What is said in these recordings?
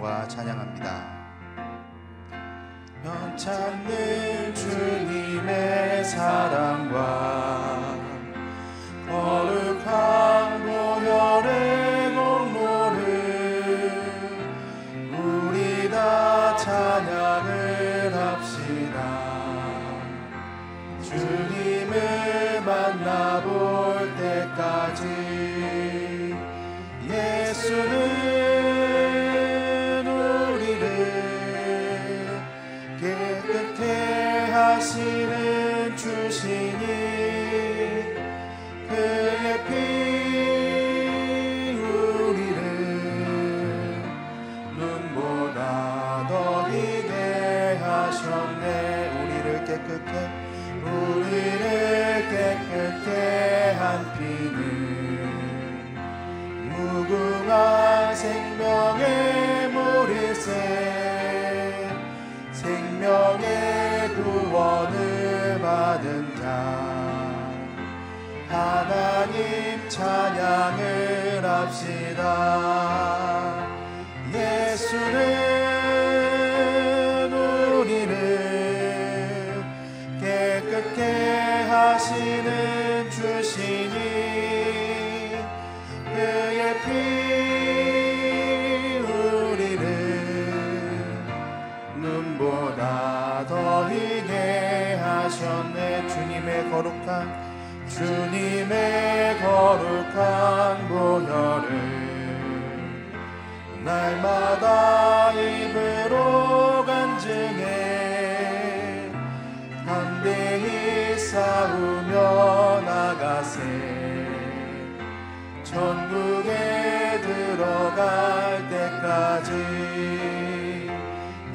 찬양과 찬양합니다.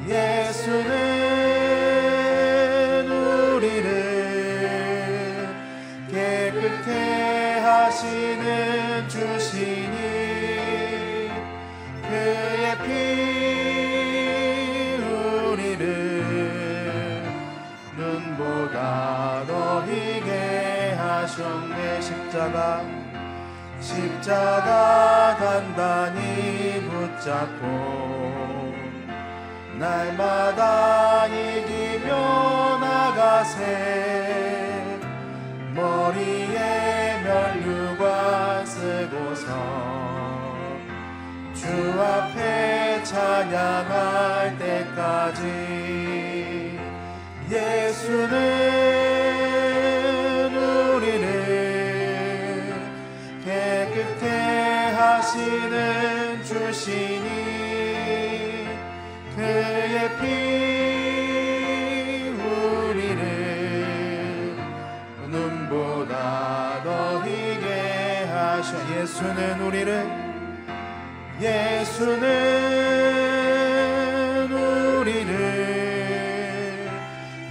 예수는 우리를 깨끗해 하시는 주시니 그의 피 우리를 눈보다 더 희게 하셨네 십자가 십자가 단단히 잡고 날마다 이기며 나가세 머리에 면류가 쓰고서 주 앞에 찬양할 때까지 예수는 우리를 깨끗해 하시는 주시니 그의 피 우리를 눈보다 더 희게 하셔. 예수는 우리를 예수는 우리를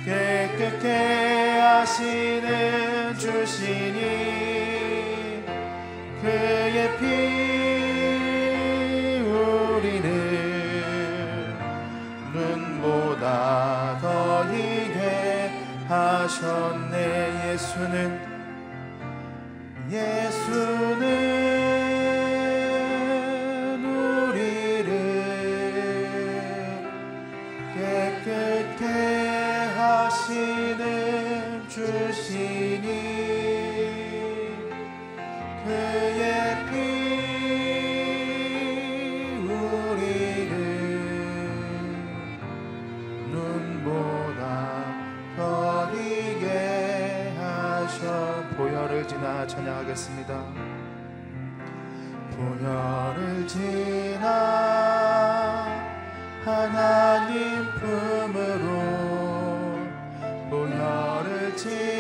깨끗해 하시네 예수는 예 가다. 부여를 지나 하나님 품으로 보혈을 지나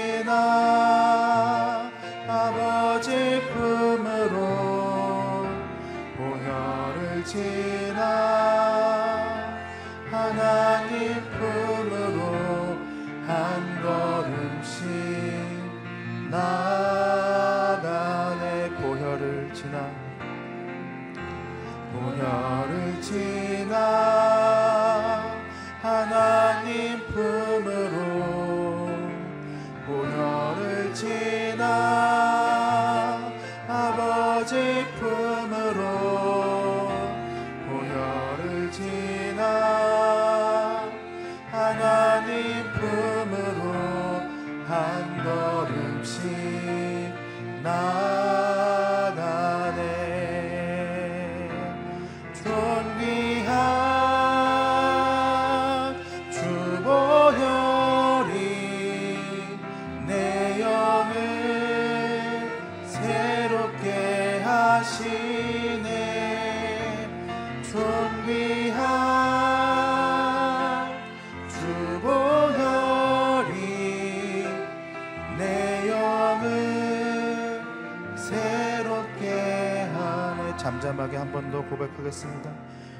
고백하겠습니다.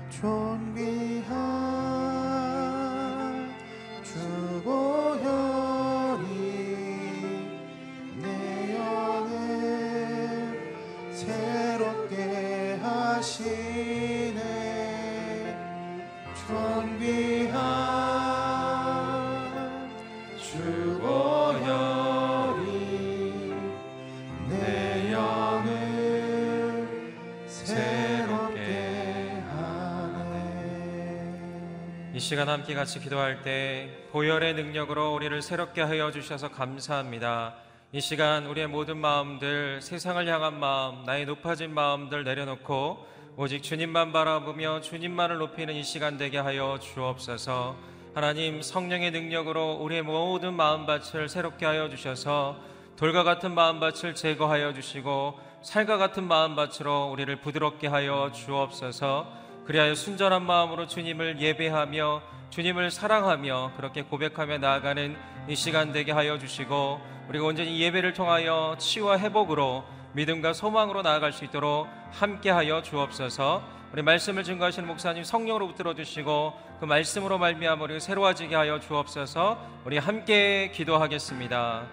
존귀 시간 함께 같이 기도할 때 보혈의 능력으로 우리를 새롭게 하여 주셔서 감사합니다. 이 시간 우리의 모든 마음들, 세상을 향한 마음, 나의 높아진 마음들 내려놓고 오직 주님만 바라보며 주님만을 높이는 이 시간 되게 하여 주옵소서. 하나님 성령의 능력으로 우리의 모든 마음밭을 새롭게 하여 주셔서 돌과 같은 마음밭을 제거하여 주시고 살과 같은 마음밭으로 우리를 부드럽게 하여 주옵소서. 그리하여 순전한 마음으로 주님을 예배하며 주님을 사랑하며 그렇게 고백하며 나아가는 이 시간 되게 하여 주시고 우리가 온전히 예배를 통하여 치유와 회복으로 믿음과 소망으로 나아갈 수 있도록 함께하여 주옵소서. 우리 말씀을 증거하시는 목사님 성령으로 붙들어 주시고 그 말씀으로 말미암아 우리 새로워지게 하여 주옵소서. 우리 함께 기도하겠습니다.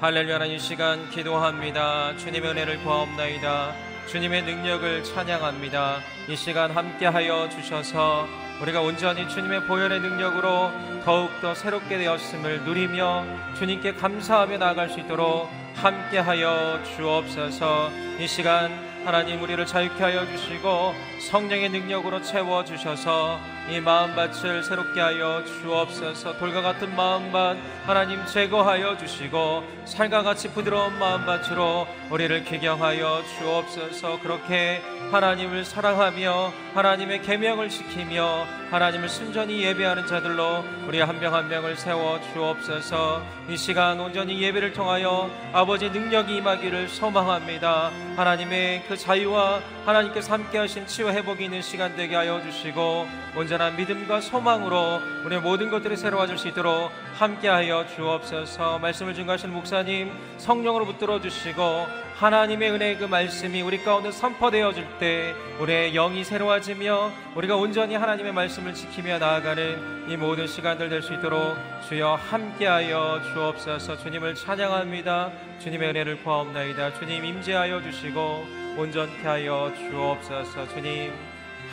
할렐루야 이 시간 기도합니다. 주님의 은혜를 구하옵나이다. 주님의 능력을 찬양합니다. 이 시간 함께하여 주셔서 우리가 온전히 주님의 보혈의 능력으로 더욱더 새롭게 되었음을 누리며 주님께 감사하며 나아갈 수 있도록 함께하여 주옵소서 이 시간 하나님 우리를 자유케 하여 주시고 성령의 능력으로 채워 주셔서 이 마음밭을 새롭게 하여 주옵소서. 돌과 같은 마음밭 하나님 제거하여 주시고 살과 같이 부드러운 마음밭으로 우리를 기경하여 주옵소서. 그렇게 하나님을 사랑하며 하나님의 계명을 지키며 하나님을 순전히 예배하는 자들로 우리 한 명 한 명을 세워 주옵소서. 이 시간 온전히 예배를 통하여 아버지 능력이 임하기를 소망합니다. 하나님의 그 자유와 하나님께서 함께 하신 치유 회복이 있는 시간 되게 하여 주시고 온전 한 믿음과 소망으로 우리의 모든 것들이 새로워질 수 있도록 함께하여 주옵소서. 말씀을 증거하시는 목사님 성령으로 붙들어 주시고 하나님의 은혜의 그 말씀이 우리 가운데 선포되어질 때 우리의 영이 새로워지며 우리가 온전히 하나님의 말씀을 지키며 나아가는 이 모든 시간들 될 수 있도록 주여 함께하여 주옵소서. 주님을 찬양합니다. 주님의 은혜를 구하옵나이다. 주님 임재하여 주시고 온전케 하여 주옵소서. 주님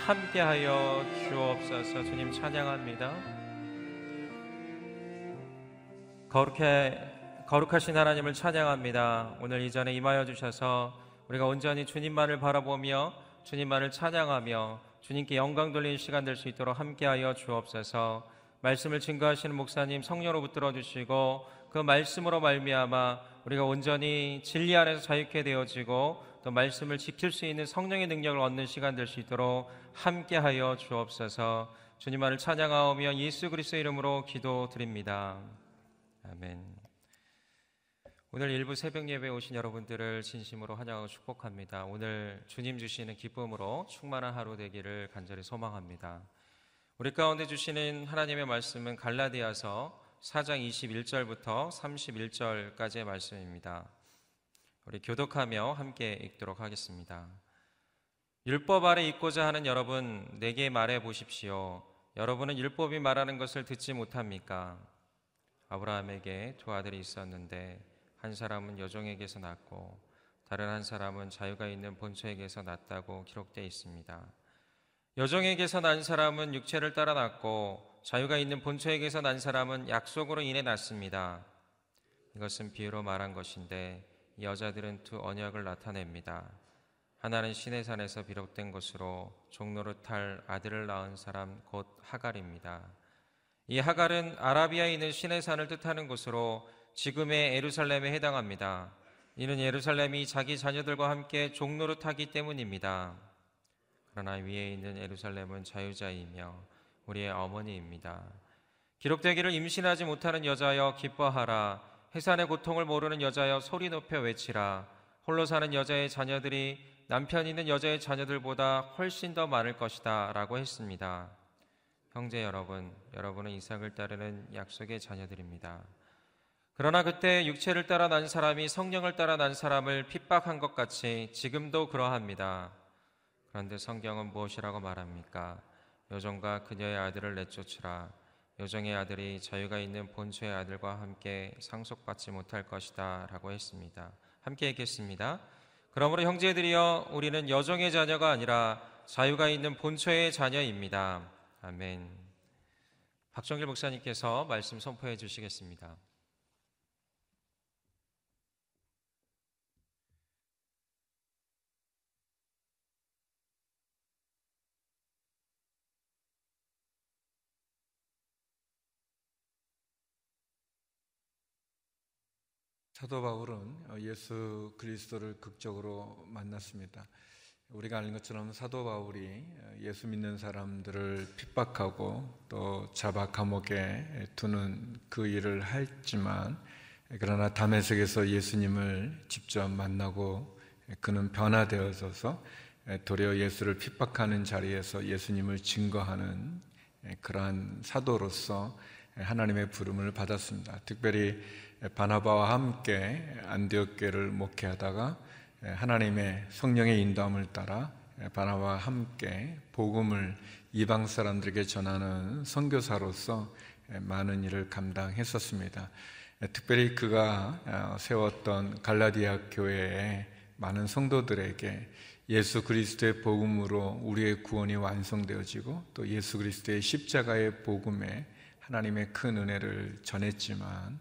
함께하여 주옵소서 주님 찬양합니다 거룩해 거룩하신 하나님을 찬양합니다. 오늘 이전에 임하여 주셔서 우리가 온전히 주님만을 바라보며 주님만을 찬양하며 주님께 영광 돌리는 시간 될 수 있도록 함께하여 주옵소서. 말씀을 증거하시는 목사님 성령으로 붙들어 주시고 그 말씀으로 말미암아 우리가 온전히 진리 안에서 자유케 되어지고 또 말씀을 지킬 수 있는 성령의 능력을 얻는 시간 될 수 있도록 함께하여 주옵소서. 주님만을 찬양하오며 예수 그리스도 이름으로 기도드립니다. 아멘. 오늘 일부 새벽 예배에 오신 여러분들을 진심으로 환영하고 축복합니다. 오늘 주님 주시는 기쁨으로 충만한 하루 되기를 간절히 소망합니다. 우리 가운데 주시는 하나님의 말씀은 갈라디아서 4장 21절부터 31절까지의 말씀입니다. 우리 교독하며 함께 읽도록 하겠습니다. 율법 아래 있고자 하는 여러분 내게 말해 보십시오. 여러분은 율법이 말하는 것을 듣지 못합니까? 아브라함에게 두 아들이 있었는데 한 사람은 여종에게서 낳고 다른 한 사람은 자유가 있는 본처에게서 낳았다고 기록되어 있습니다. 여종에게서 난 사람은 육체를 따라 낳고 자유가 있는 본처에게서 난 사람은 약속으로 인해 낳습니다. 이것은 비유로 말한 것인데 여자들은 두 언약을 나타냅니다. 하나는 신의 산에서 비롯된 것으로 종로를 아들을 낳은 사람 곧 하갈입니다. 이 하갈은 아라비아에 있는 신의 산을 뜻하는 곳으로 지금의 에루살렘에 해당합니다. 이는 예루살렘이 자기 자녀들과 함께 종로를 타기 때문입니다. 그러나 위에 있는 에루살렘은 자유자이며 우리의 어머니입니다. 기록되기를 임신하지 못하는 여자여 기뻐하라 해산의 고통을 모르는 여자여 소리 높여 외치라 홀로 사는 여자의 자녀들이 남편 있는 여자의 자녀들보다 훨씬 더 많을 것이다 라고 했습니다. 형제 여러분, 여러분은 이삭을 따르는 약속의 자녀들입니다. 그러나 그때 육체를 따라 난 사람이 성령을 따라 난 사람을 핍박한 것 같이 지금도 그러합니다. 그런데 성경은 무엇이라고 말합니까? 여종과 그녀의 아들을 내쫓으라. 여정의 아들이 자유가 있는 본처의 아들과 함께 상속받지 못할 것이다 라고 했습니다. 함께 읽겠습니다. 그러므로 형제들이여 우리는 여정의 자녀가 아니라 자유가 있는 본처의 자녀입니다. 아멘. 박정길 목사님께서 말씀 선포해 주시겠습니다. 사도 바울은 예수 그리스도를 극적으로 만났습니다. 우리가 아는 것처럼 사도 바울이 예수 믿는 사람들을 핍박하고 또 잡아 감옥에 두는 그 일을 했지만 그러나 담에색에서 예수님을 직접 만나고 그는 변화되어져서 도리어 예수를 핍박하는 자리에서 예수님을 증거하는 그러한 사도로서 하나님의 부름을 받았습니다. 특별히 바나바와 함께 안디옥교를 목회하다가 하나님의 성령의 인도함을 따라 바나바와 함께 복음을 이방 사람들에게 전하는 선교사로서 많은 일을 감당했었습니다. 특별히 그가 어, 세웠던 갈라디아 교회의 많은 성도들에게 예수 그리스도의 복음으로 우리의 구원이 완성되어지고 또 예수 그리스도의 십자가의 복음에 하나님의 큰 은혜를 전했지만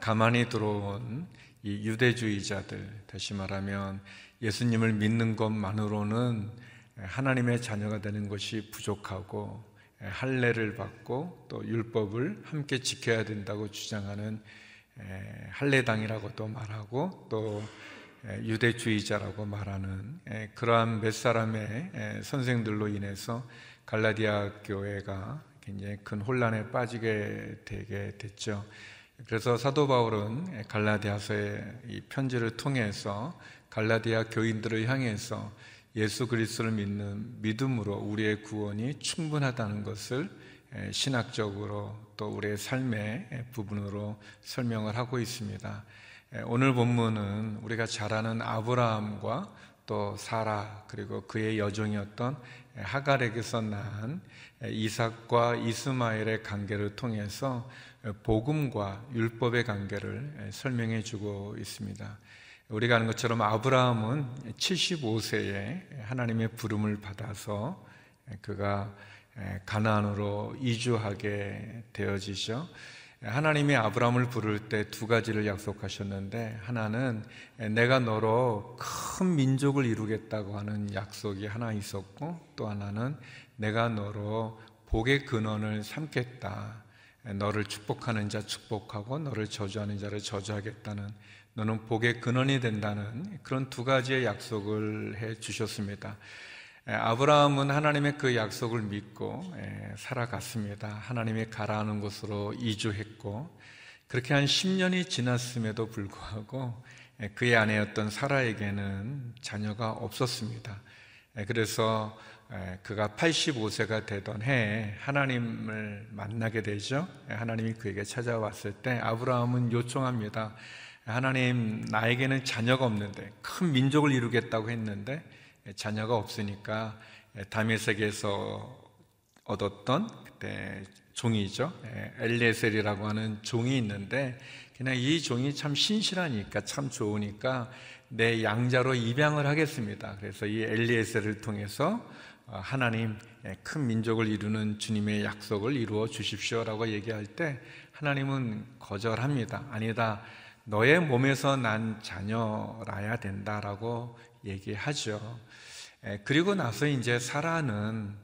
가만히 들어온 이 유대주의자들, 다시 말하면 예수님을 믿는 것만으로는 하나님의 자녀가 되는 것이 부족하고 할례를 받고 또 율법을 함께 지켜야 된다고 주장하는 할례당이라고도 말하고 또 유대주의자라고 말하는 그러한 몇 사람의 선생들로 인해서 갈라디아 교회가 굉장히 큰 혼란에 빠지게 되게 됐죠. 그래서 사도 바울은 갈라디아서의 이 편지를 통해서 갈라디아 교인들을 향해서 예수 그리스도를 믿는 믿음으로 우리의 구원이 충분하다는 것을 신학적으로 또 우리의 삶의 부분으로 설명을 하고 있습니다. 오늘 본문은 우리가 잘 아는 아브라함과 또 사라 그리고 그의 여종이었던 하갈에게서 난 이삭과 이스마엘의 관계를 통해서 복음과 율법의 관계를 설명해 주고 있습니다. 우리가 아는 것처럼 아브라함은 75세에 하나님의 부름을 받아서 그가 가나안으로 이주하게 되어지죠. 하나님이 아브라함을 부를 때 두 가지를 약속하셨는데 하나는 내가 너로 큰 민족을 이루겠다고 하는 약속이 하나 있었고 또 하나는 내가 너로 복의 근원을 삼겠다. 너를 축복하는 자 축복하고 너를 저주하는 자를 저주하겠다는 너는 복의 근원이 된다는 그런 두 가지의 약속을 해 주셨습니다. 아브라함은 하나님의 그 약속을 믿고 살아갔습니다. 하나님이 가라하는 곳으로 이주했고 그렇게 한 10년이 지났음에도 불구하고 그의 아내였던 사라에게는 자녀가 없었습니다. 그래서 그가 85세가 되던 해에 하나님을 만나게 되죠. 하나님이 그에게 찾아왔을 때 아브라함은 요청합니다. 하나님, 나에게는 자녀가 없는데 큰 민족을 이루겠다고 했는데 자녀가 없으니까 다메섹에서 얻었던 그때 종이죠. 엘리에셀이라고 하는 종이 있는데 그냥 이 종이 참 신실하니까 참 좋으니까 내 양자로 입양을 하겠습니다. 그래서 이 엘리에셀을 통해서 어, 하나님 큰 민족을 이루는 주님의 약속을 이루어 주십시오라고 얘기할 때 하나님은 거절합니다. 아니다. 너의 몸에서 난 자녀라야 된다라고 얘기하죠. 그리고 나서 이제 사라는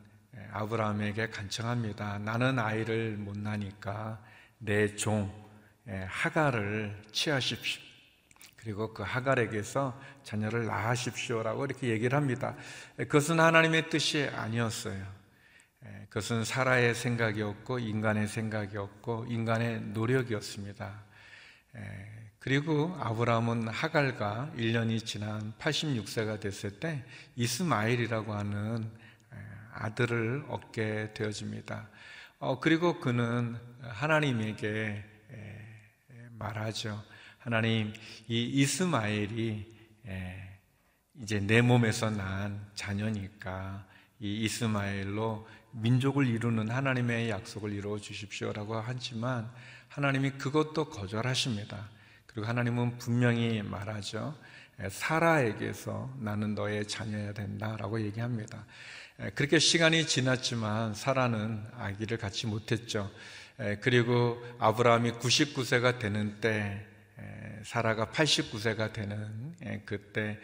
아브라함에게 간청합니다. 나는 아이를 못 나니까 내 종 하가를 취하십시오. 그리고 그 하갈에게서 자녀를 낳으십시오라고 이렇게 얘기를 합니다. 그것은 하나님의 뜻이 아니었어요. 그것은 사라의 생각이었고 인간의 생각이었고 인간의 노력이었습니다. 그리고 아브라함은 하갈과 1년이 지난 86세가 됐을 때 이스마엘이라고 하는 아들을 얻게 되어집니다. 어, 그리고 그는 하나님에게 말하죠. 하나님, 이 이스마엘이 이제 내 몸에서 난 자녀니까 이 이스마엘로 민족을 이루는 하나님의 약속을 이루어 주십시오라고 하지만 하나님이 그것도 거절하십니다. 그리고 하나님은 분명히 말하죠. 사라에게서 나는 너의 자녀야 된다라고 얘기합니다. 그렇게 시간이 지났지만 사라는 아기를 갖지 못했죠. 그리고 아브라함이 99세가 되는 때 사라가 89세가 되는 그때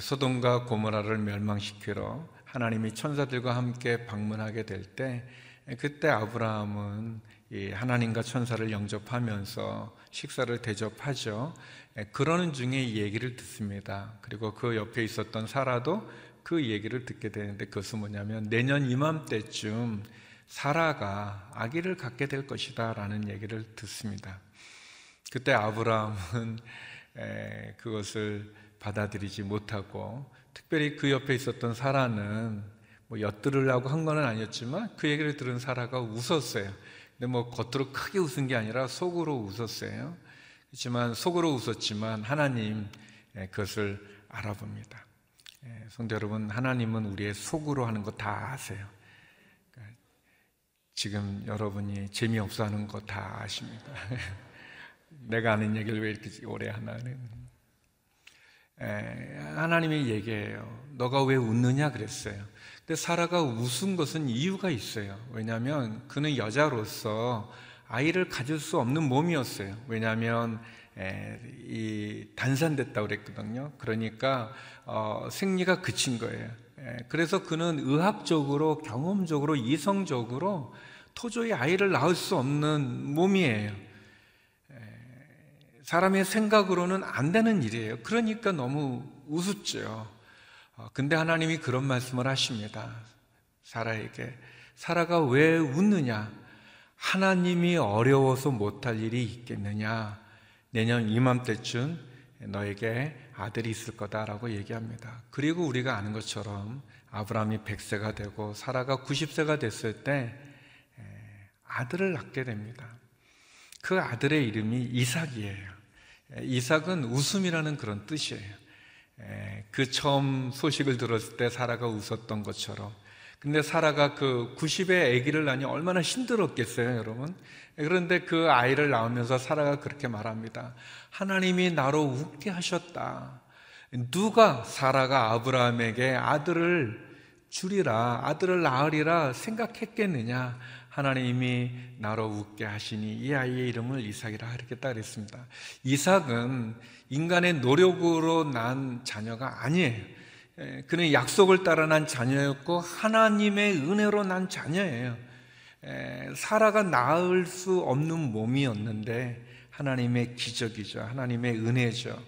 소돔과 고모라를 멸망시키러 하나님이 천사들과 함께 방문하게 될 때 그때 아브라함은 하나님과 천사를 영접하면서 식사를 대접하죠. 그러는 중에 얘기를 듣습니다. 그리고 그 옆에 있었던 사라도 그 얘기를 듣게 되는데 그것은 뭐냐면 내년 이맘때쯤 사라가 아기를 갖게 될 것이다 라는 얘기를 듣습니다. 그때 아브라함은 그것을 받아들이지 못하고 특별히 그 옆에 있었던 사라는 뭐 엿들으려고 한건 아니었지만 그 얘기를 들은 사라가 웃었어요. 근데 뭐 겉으로 크게 웃은 게 아니라 속으로 웃었어요. 그렇지만 속으로 웃었지만 하나님 그것을 알아봅니다. 예, 성도 여러분, 하나님은 우리의 속으로 하는 거 다 아세요. 그러니까 지금 여러분이 재미없어 하는 거 다 아십니다. 내가 아는 얘기를 왜 이렇게 오래 하나는. 예, 하나님의 얘기예요. 너가 왜 웃느냐 그랬어요. 근데 사라가 웃은 것은 이유가 있어요. 왜냐하면 그는 여자로서 아이를 가질 수 없는 몸이었어요. 왜냐하면 이 단산됐다고 그랬거든요. 그러니까 어, 생리가 그친 거예요. 그래서 그는 의학적으로, 경험적으로, 이성적으로 도저히 아이를 낳을 수 없는 몸이에요. 사람의 생각으로는 안 되는 일이에요. 그러니까 너무 우습죠. 어, 근데 하나님이 그런 말씀을 하십니다. 사라에게. 사라가 왜 웃느냐? 하나님이 어려워서 못할 일이 있겠느냐? 내년 이맘때쯤 너에게 아들이 있을 거다라고 얘기합니다. 그리고 우리가 아는 것처럼 아브라함이 100세가 되고 사라가 90세가 됐을 때 아들을 낳게 됩니다. 그 아들의 이름이 이삭이에요. 이삭은 웃음이라는 그런 뜻이에요. 그 처음 소식을 들었을 때 사라가 웃었던 것처럼. 근데 사라가 그 90의 아기를 낳니 얼마나 힘들었겠어요, 여러분? 그런데 그 아이를 낳으면서 사라가 그렇게 말합니다. 하나님이 나로 웃게 하셨다. 누가 사라가 아브라함에게 아들을 주리라, 아들을 낳으리라 생각했겠느냐? 하나님이 나로 웃게 하시니 이 아이의 이름을 이삭이라 하겠다 그랬습니다. 이삭은 인간의 노력으로 난 자녀가 아니에요. 그는 약속을 따라 난 자녀였고 하나님의 은혜로 난 자녀예요. 사라가 낳을 수 없는 몸이었는데 하나님의 기적이죠. 하나님의 은혜죠.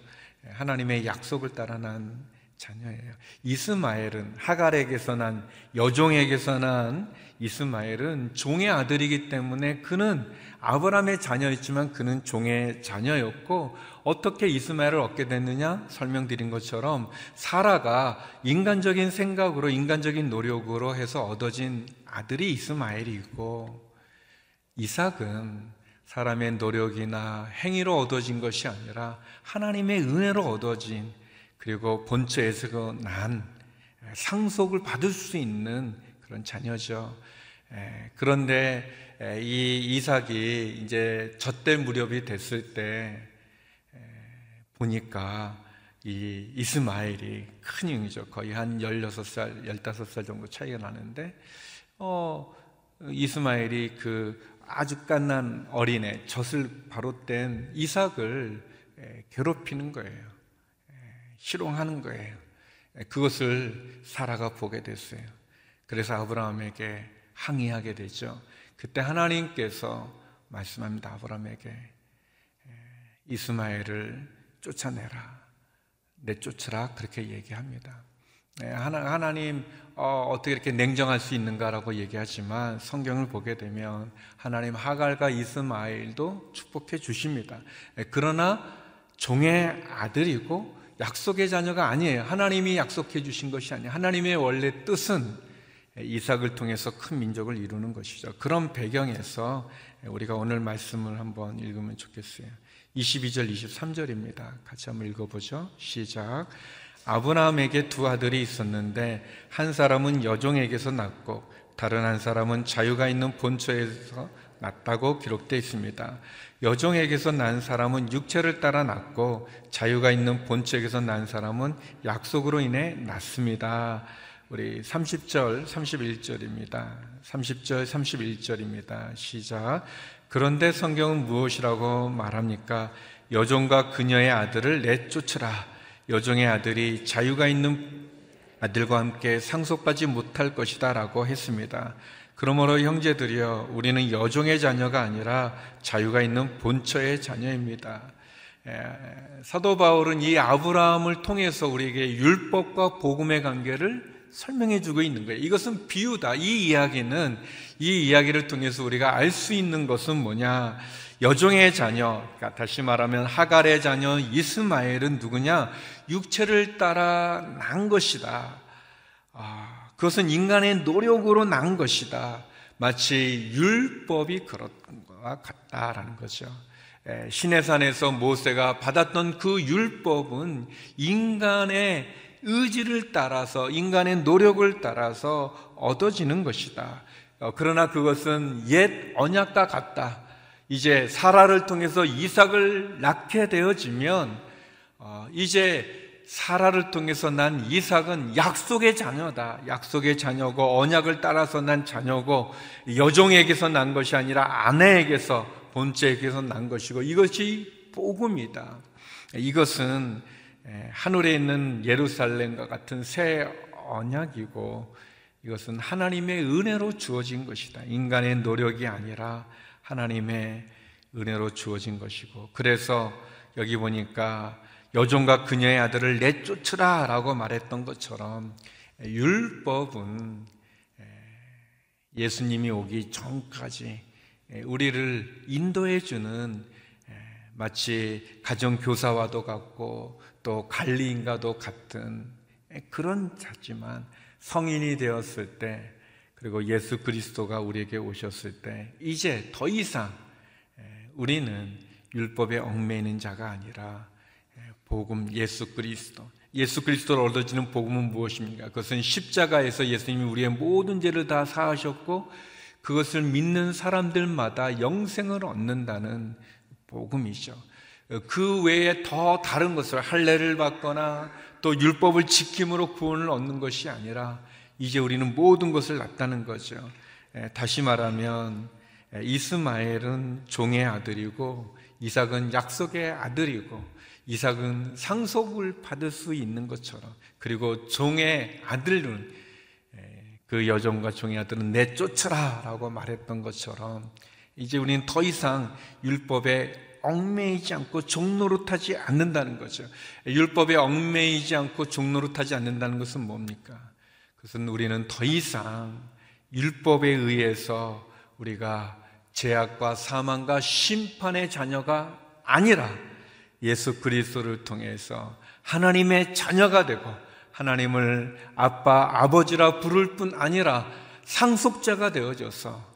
하나님의 약속을 따라 난 자녀예요. 이스마엘은 하갈에게서 난 여종에게서 난 이스마엘은 종의 아들이기 때문에 그는 아브라함의 자녀였지만 그는 종의 자녀였고 어떻게 이스마엘을 얻게 됐느냐 설명드린 것처럼 사라가 인간적인 생각으로 인간적인 노력으로 해서 얻어진 아들이 이스마엘이고 이삭은 사람의 노력이나 행위로 얻어진 것이 아니라 하나님의 은혜로 얻어진 그리고 본처에서 난 상속을 받을 수 있는 그런 자녀죠. 그런데 이 이삭이 이제 젖대 무렵이 됐을 때 보니까 이 이스마엘이 큰 형이죠. 거의 한 16살, 15살 정도 차이가 나는데, 어, 이스마엘이 그 아주 깐난 어린애, 젖을 바로 뗀 이삭을 괴롭히는 거예요. 희롱하는 거예요. 그것을 사라가 보게 됐어요. 그래서 아브라함에게 항의하게 되죠. 그때 하나님께서 말씀합니다. 아브라함에게 이스마엘을 쫓아내라. 내쫓으라 그렇게 얘기합니다. 네, 하나, 하나님 어, 떻게 이렇게 냉정할 수 있는가라고 얘기하지만 성경을 보게 되면 하나님 하갈과 이스마엘도 축복해 주십니다. 네, 그러나 종의 아들이고 약속의 자녀가 아니에요. 하나님이 약속해 주신 것이 아니에요. 하나님의 원래 뜻은 이삭을 통해서 큰 민족을 이루는 것이죠. 그런 배경에서 우리가 오늘 말씀을 한번 읽으면 좋겠어요. 22절, 23절입니다. 같이 한번 읽어보죠. 시작. 아브라함에게 두 아들이 있었는데 한 사람은 여종에게서 낳고 다른 한 사람은 자유가 있는 본처에서 낳다고 기록되어 있습니다. 여종에게서 난 사람은 육체를 따라 낳고 자유가 있는 본처에게서 난 사람은 약속으로 인해 낳습니다. 우리 30절, 31절입니다. 30절, 31절입니다. 시작. 그런데 성경은 무엇이라고 말합니까? 여종과 그녀의 아들을 내쫓으라. 여종의 아들이 자유가 있는 아들과 함께 상속받지 못할 것이다 라고 했습니다. 그러므로 형제들이여 우리는 여종의 자녀가 아니라 자유가 있는 본처의 자녀입니다. 사도 바울은 이 아브라함을 통해서 우리에게 율법과 복음의 관계를 설명해 주고 있는 거예요. 이것은 비유다. 이 이야기는 이 이야기를 통해서 우리가 알 수 있는 것은 뭐냐? 여종의 자녀, 그러니까 다시 말하면 하갈의 자녀 이스마엘은 누구냐? 육체를 따라 난 것이다. 아, 그것은 인간의 노력으로 난 것이다. 마치 율법이 그런 것과 같다라는 거죠. 시내산에서 모세가 받았던 그 율법은 인간의 의지를 따라서 인간의 노력을 따라서 얻어지는 것이다. 어, 그러나 그것은 옛 언약과 같다. 이제 사라를 통해서 이삭을 낳게 되어지면 어, 이제 사라를 통해서 난 이삭은 약속의 자녀다. 약속의 자녀고 언약을 따라서 난 자녀고 여종에게서 난 것이 아니라 아내에게서 본체에게서 난 것이고 이것이 복음이다. 이것은 예, 하늘에 있는 예루살렘과 같은 새 언약이고 이것은 하나님의 은혜로 주어진 것이다. 인간의 노력이 아니라 하나님의 은혜로 주어진 것이고 그래서 여기 보니까 여종과 그녀의 아들을 내쫓으라 라고 말했던 것처럼 율법은 예, 예수님이 오기 전까지 예, 우리를 인도해 주는 마치 가정교사와도 같고 또 관리인과도 같은 그런 자지만 성인이 되었을 때 그리고 예수 그리스도가 우리에게 오셨을 때 이제 더 이상 우리는 율법에 얽매이는 자가 아니라 복음 예수 그리스도 예수 그리스도를 얻어지는 복음은 무엇입니까? 그것은 십자가에서 예수님이 우리의 모든 죄를 다 사하셨고 그것을 믿는 사람들마다 영생을 얻는다는 복음이죠. 그 외에 더 다른 것을 할례를 받거나 또 율법을 지킴으로 구원을 얻는 것이 아니라 이제 우리는 모든 것을 낳다는 거죠. 다시 말하면 이스마엘은 종의 아들이고 이삭은 약속의 아들이고 이삭은 상속을 받을 수 있는 것처럼 그리고 종의 아들은 그 여종과 종의 아들은 내쫓으라 라고 말했던 것처럼 이제 우리는 더 이상 율법에 얽매이지 않고 종노릇하지 않는다는 거죠. 율법에 얽매이지 않고 종노릇하지 않는다는 것은 뭡니까? 그것은 우리는 더 이상 율법에 의해서 우리가 죄악과 사망과 심판의 자녀가 아니라 예수 그리스도를 통해서 하나님의 자녀가 되고 하나님을 아빠, 아버지라 부를 뿐 아니라 상속자가 되어져서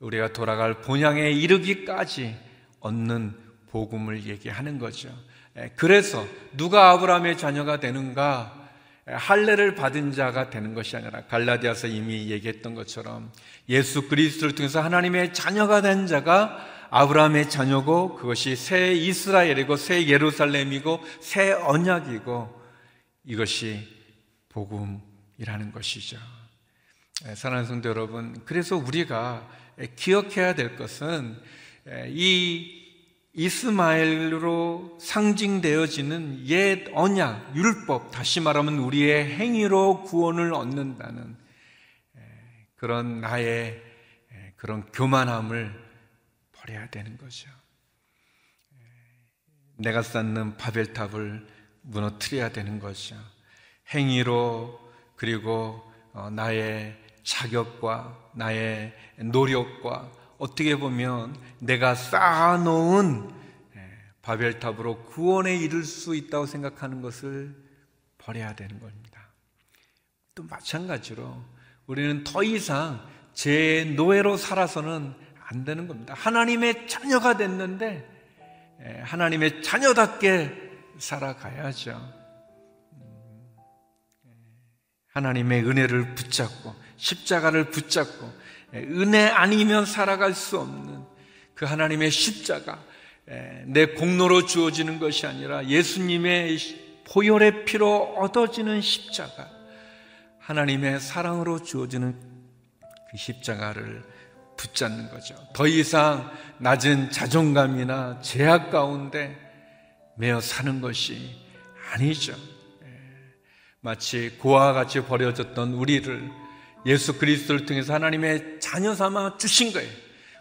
우리가 돌아갈 본향에 이르기까지 얻는 복음을 얘기하는 거죠. 그래서 누가 아브라함의 자녀가 되는가? 할례를 받은 자가 되는 것이 아니라 갈라디아서 이미 얘기했던 것처럼 예수 그리스도를 통해서 하나님의 자녀가 된 자가 아브라함의 자녀고 그것이 새 이스라엘이고 새 예루살렘이고 새 언약이고 이것이 복음이라는 것이죠. 사랑하는 성도 여러분, 그래서 우리가 기억해야 될 것은 이 이스마엘로 상징되어지는 옛 언약, 율법, 다시 말하면 우리의 행위로 구원을 얻는다는 그런 나의 그런 교만함을 버려야 되는 거죠. 내가 쌓는 바벨탑을 무너뜨려야 되는 거죠. 행위로 그리고 어, 나의 자격과 나의 노력과 어떻게 보면 내가 쌓아놓은 예, 바벨탑으로 구원에 이를 수 있다고 생각하는 것을 버려야 되는 겁니다. 또 마찬가지로 우리는 더 이상 제 노예로 살아서는 안 되는 겁니다. 하나님의 자녀가 됐는데 예, 하나님의 자녀답게 살아가야죠. 음, 예, 하나님의 은혜를 붙잡고 십자가를 붙잡고 예, 은혜 아니면 살아갈 수 없는 그 하나님의 십자가 내 공로로 주어지는 것이 아니라 예수님의 보혈의 피로 얻어지는 십자가 하나님의 사랑으로 주어지는 그 십자가를 붙잡는 거죠. 더 이상 낮은 자존감이나 제약 가운데 매어 사는 것이 아니죠. 예. 마치 고아와 같이 버려졌던 우리를 예수 그리스도를 통해서 하나님의 자녀 삼아 주신 거예요.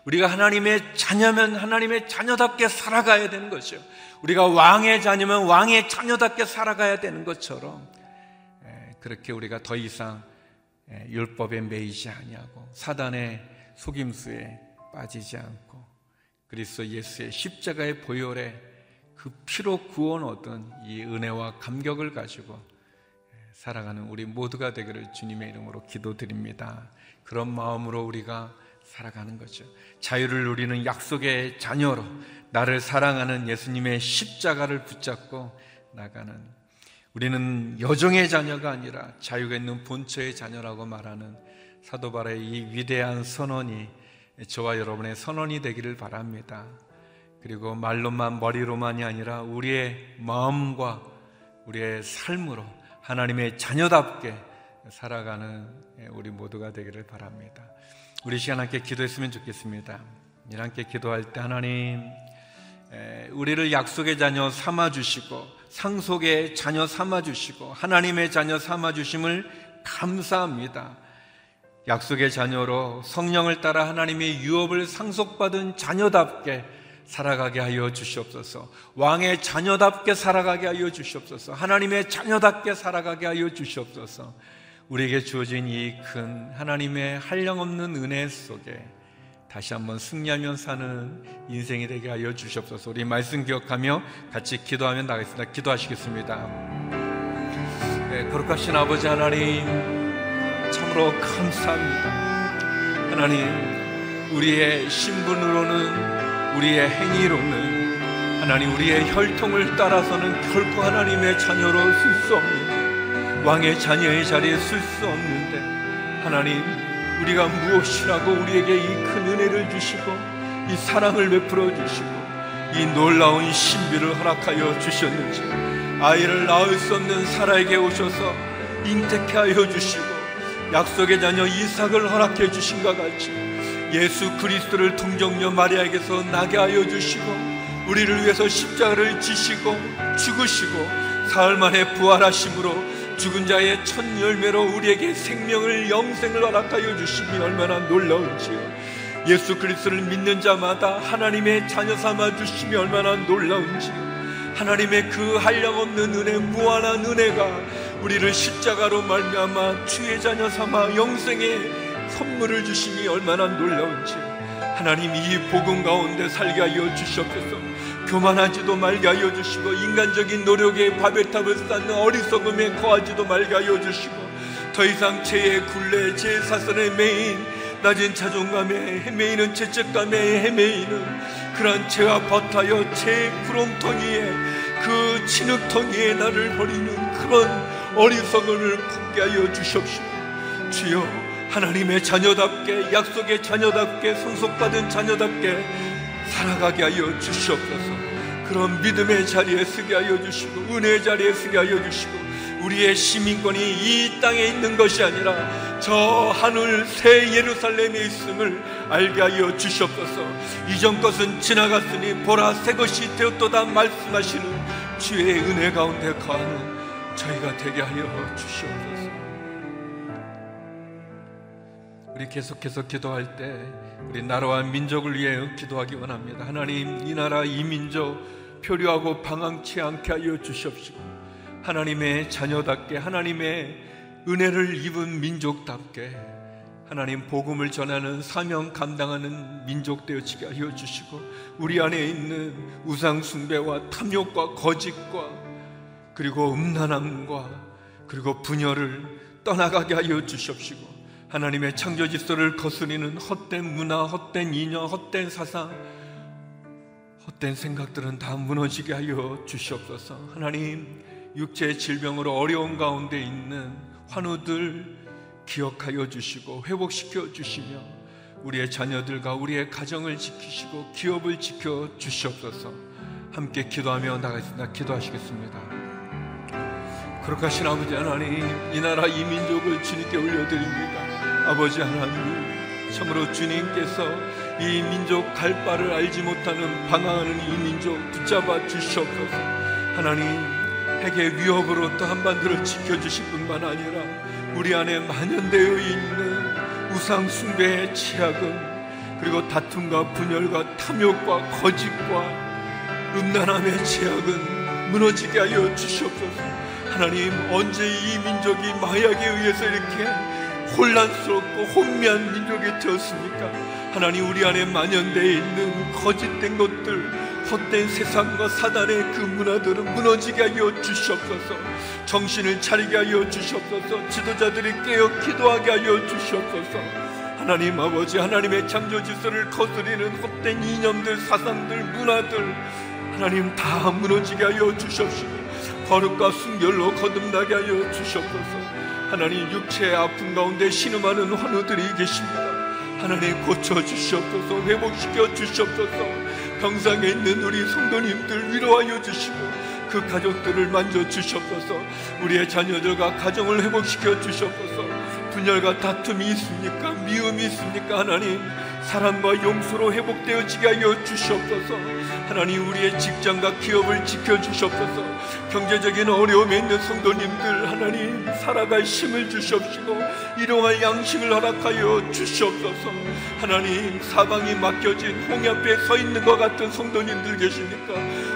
우리가 하나님의 자녀면 하나님의 자녀답게 살아가야 되는 거죠. 우리가 왕의 자녀면 왕의 자녀답게 살아가야 되는 것처럼 예, 그렇게 우리가 더 이상 예, 율법에 매이지 아니하고 사단의 속임수에 빠지지 않고 그리스도 예수의 십자가의 보혈에 그 피로 구원 얻은 이 은혜와 감격을 가지고 살아가는 우리 모두가 되기를 주님의 이름으로 기도드립니다. 그런 마음으로 우리가 살아가는 거죠. 자유를 누리는 약속의 자녀로 나를 사랑하는 예수님의 십자가를 붙잡고 나가는 우리는 여정의 자녀가 아니라 자유가 있는 본처의 자녀라고 말하는 사도 바라의 이 위대한 선언이 저와 여러분의 선언이 되기를 바랍니다. 그리고 말로만 머리로만이 아니라 우리의 마음과 우리의 삶으로 하나님의 자녀답게 살아가는 우리 모두가 되기를 바랍니다. 우리 시간 함께 기도했으면 좋겠습니다. 함께 기도할 때 하나님 우리를 약속의 자녀 삼아 주시고 상속의 자녀 삼아 주시고 하나님의 자녀 삼아 주심을 감사합니다. 약속의 자녀로 성령을 따라 하나님의 유업을 상속받은 자녀답게 살아가게 하여 주시옵소서. 왕의 자녀답게 살아가게 하여 주시옵소서. 하나님의 자녀답게 살아가게 하여 주시옵소서. 우리에게 주어진 이 큰 하나님의 한량없는 은혜 속에 다시 한번 승리하며 사는 인생이 되게 하여 주시옵소서. 우리 말씀 기억하며 같이 기도하며 나가겠습니다. 기도하시겠습니다. 네, 거룩하신 아버지 하나님. 참으로 감사합니다. 하나님, 우리의 신분으로는, 우리의 행위로는, 하나님, 우리의 혈통을 따라서는 결코 하나님의 자녀로 쓸 수 없는, 왕의 자녀의 자리에 쓸 수 없는데, 하나님, 우리가 무엇이라고 우리에게 이 큰 은혜를 주시고, 이 사랑을 베풀어 주시고, 이 놀라운 신비를 허락하여 주셨는지, 아이를 낳을 수 없는 사라에게 오셔서 잉태케 하여 주시고, 약속의 자녀 이삭을 허락해 주신 것 같이 예수 그리스도를 동정녀 마리아에게서 나게 하여 주시고 우리를 위해서 십자가를 지시고 죽으시고 사흘 만에 부활하심으로 죽은 자의 첫 열매로 우리에게 생명을 영생을 허락하여 주심이 얼마나 놀라운지요. 예수 그리스도를 믿는 자마다 하나님의 자녀 삼아 주심이 얼마나 놀라운지 하나님의 그 한량없는 은혜 무한한 은혜가 우리를 십자가로 말미암아 주의 자녀 삼아 영생의 선물을 주심이 얼마나 놀라운지. 하나님 이 복음 가운데 살게 하여 주시옵소서. 교만하지도 말게 하여 주시고 인간적인 노력에 바벨탑을 쌓는 어리석음에 거하지도 말게 하여 주시고 더 이상 죄의 굴레 죄의 사선에 매인 낮은 자존감에 헤매이는 죄책감에 헤매이는 그러한 죄와 버타여 죄의 구렁텅이에 그 진흙텅이에 나를 버리는 그런 어리석음을 품게 하여 주시옵시고 주여 하나님의 자녀답게 약속의 자녀답게 성속받은 자녀답게 살아가게 하여 주시옵소서. 그런 믿음의 자리에 서게 하여 주시고 은혜의 자리에 서게 하여 주시고 우리의 시민권이 이 땅에 있는 것이 아니라 저 하늘 새 예루살렘에 있음을 알게 하여 주시옵소서. 이전 것은 지나갔으니 보라 새 것이 되었도다 말씀하시는 주의 은혜 가운데 거하는 저희가 되게 하여 주시옵소서. 우리 계속해서 기도할 때 우리 나라와 민족을 위해 기도하기 원합니다. 하나님, 이 나라 이 민족 표류하고 방황치 않게 하여 주시옵시고 하나님의 자녀답게 하나님의 은혜를 입은 민족답게 하나님 복음을 전하는 사명 감당하는 민족 되어지게 하여 주시고 우리 안에 있는 우상 숭배와 탐욕과 거짓과 그리고 음란함과 그리고 분열을 떠나가게 하여 주십시고 하나님의 창조 질서를 거스리는 헛된 문화, 헛된 인연, 헛된 사상, 헛된 생각들은 다 무너지게 하여 주시옵소서. 하나님 육체의 질병으로 어려운 가운데 있는 환우들 기억하여 주시고 회복시켜 주시며 우리의 자녀들과 우리의 가정을 지키시고 기업을 지켜 주시옵소서. 함께 기도하며 나가겠습니다. 기도하시겠습니다. 거룩하신 아버지 하나님, 이 나라 이 민족을 주님께 올려드립니다. 아버지 하나님, 참으로 주님께서 이 민족 갈 바를 알지 못하는 방황하는 이 민족 붙잡아 주시옵소서. 하나님, 핵의 위협으로 또 한반도를 지켜주실 뿐만 아니라 우리 안에 만연되어 있는 우상 숭배의 치약은 그리고 다툼과 분열과 탐욕과 거짓과 음란함의 제약은 무너지게 하여 주시옵소서. 하나님 언제 이 민족이 마약에 의해서 이렇게 혼란스럽고 혼미한 민족이 되었습니까? 하나님 우리 안에 만연되어 있는 거짓된 것들 헛된 세상과 사단의 그 문화들은 무너지게 하여 주시옵소서. 정신을 차리게 하여 주시옵소서. 지도자들이 깨어 기도하게 하여 주시옵소서. 하나님 아버지 하나님의 창조 질서를 거스리는 헛된 이념들 사상들 문화들 하나님 다 무너지게 하여 주시옵시고 거룩과 순결로 거듭나게 하여 주시옵소서. 하나님 육체의 아픔 가운데 신음하는 환우들이 계십니다. 하나님 고쳐주시옵소서. 회복시켜 주시옵소서. 병상에 있는 우리 성도님들 위로하여 주시고 그 가족들을 만져주시옵소서. 우리의 자녀들과 가정을 회복시켜 주시옵소서. 분열과 다툼이 있습니까? 미움이 있습니까? 하나님 사랑과 용서로 회복되어지게 하여 주시옵소서. 하나님 우리의 직장과 기업을 지켜주시옵소서. 경제적인 어려움에 있는 성도님들 하나님 살아갈 힘을 주시옵시고 일용할 양식을 허락하여 주시옵소서. 하나님 사방이 막혀진 홍해 앞에 서 있는 것 같은 성도님들 계십니까?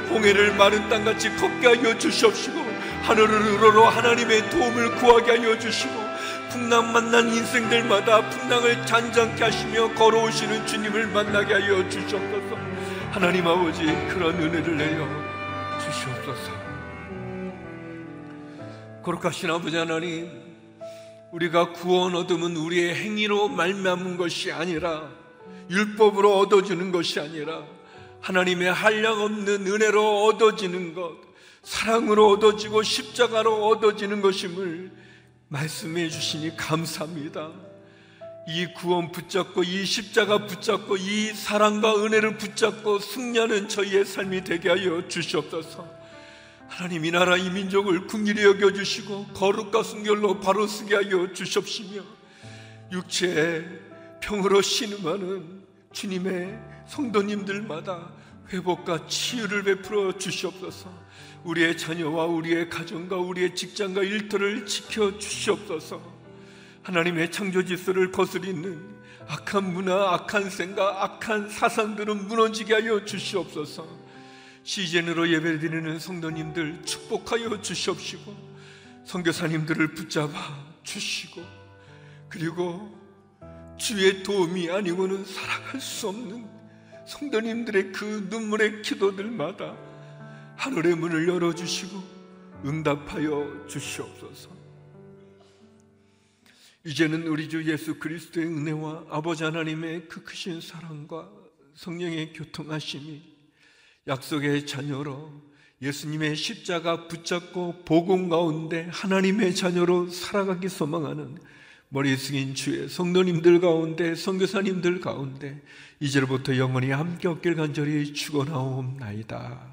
홍해를 마른 땅같이 걷게 하여 주시옵시고 하늘을 우러러 하나님의 도움을 구하게 하여 주시고 풍랑 만난 인생들마다 풍랑을 잔잔케 하시며 걸어오시는 주님을 만나게 하여 주시옵소서. 하나님 아버지 그런 은혜를 내려 주시옵소서. 거룩하신 아버지 하나님 우리가 구원 얻으면 우리의 행위로 말미암은 것이 아니라 율법으로 얻어지는 것이 아니라 하나님의 한량 없는 은혜로 얻어지는 것 사랑으로 얻어지고 십자가로 얻어지는 것임을 말씀해 주시니 감사합니다. 이 구원 붙잡고 이 십자가 붙잡고 이 사랑과 은혜를 붙잡고 승리하는 저희의 삶이 되게 하여 주시옵소서. 하나님 이 나라 이 민족을 궁일히 여겨 주시고 거룩과 순결로 바로 쓰게 하여 주십시며 육체의 평으로 신음하는 주님의 성도님들마다 회복과 치유를 베풀어 주시옵소서. 우리의 자녀와 우리의 가정과 우리의 직장과 일터를 지켜 주시옵소서. 하나님의 창조 질서를 거스리는 악한 문화, 악한 생각, 악한 사상들은 무너지게 하여 주시옵소서. 시즌으로 예배드리는 성도님들 축복하여 주시옵시고 성교사님들을 붙잡아 주시고 그리고 주의 도움이 아니고는 살아갈 수 없는 성도님들의 그 눈물의 기도들마다 하늘의 문을 열어주시고 응답하여 주시옵소서. 이제는 우리 주 예수 그리스도의 은혜와 아버지 하나님의 그 크신 사랑과 성령의 교통하심이 약속의 자녀로 예수님의 십자가 붙잡고 복음 가운데 하나님의 자녀로 살아가기 소망하는 머리 숙인 주의 성도님들 가운데 성교사님들 가운데 이제부터 영원히 함께 없길 간절히 축원하옵나이다.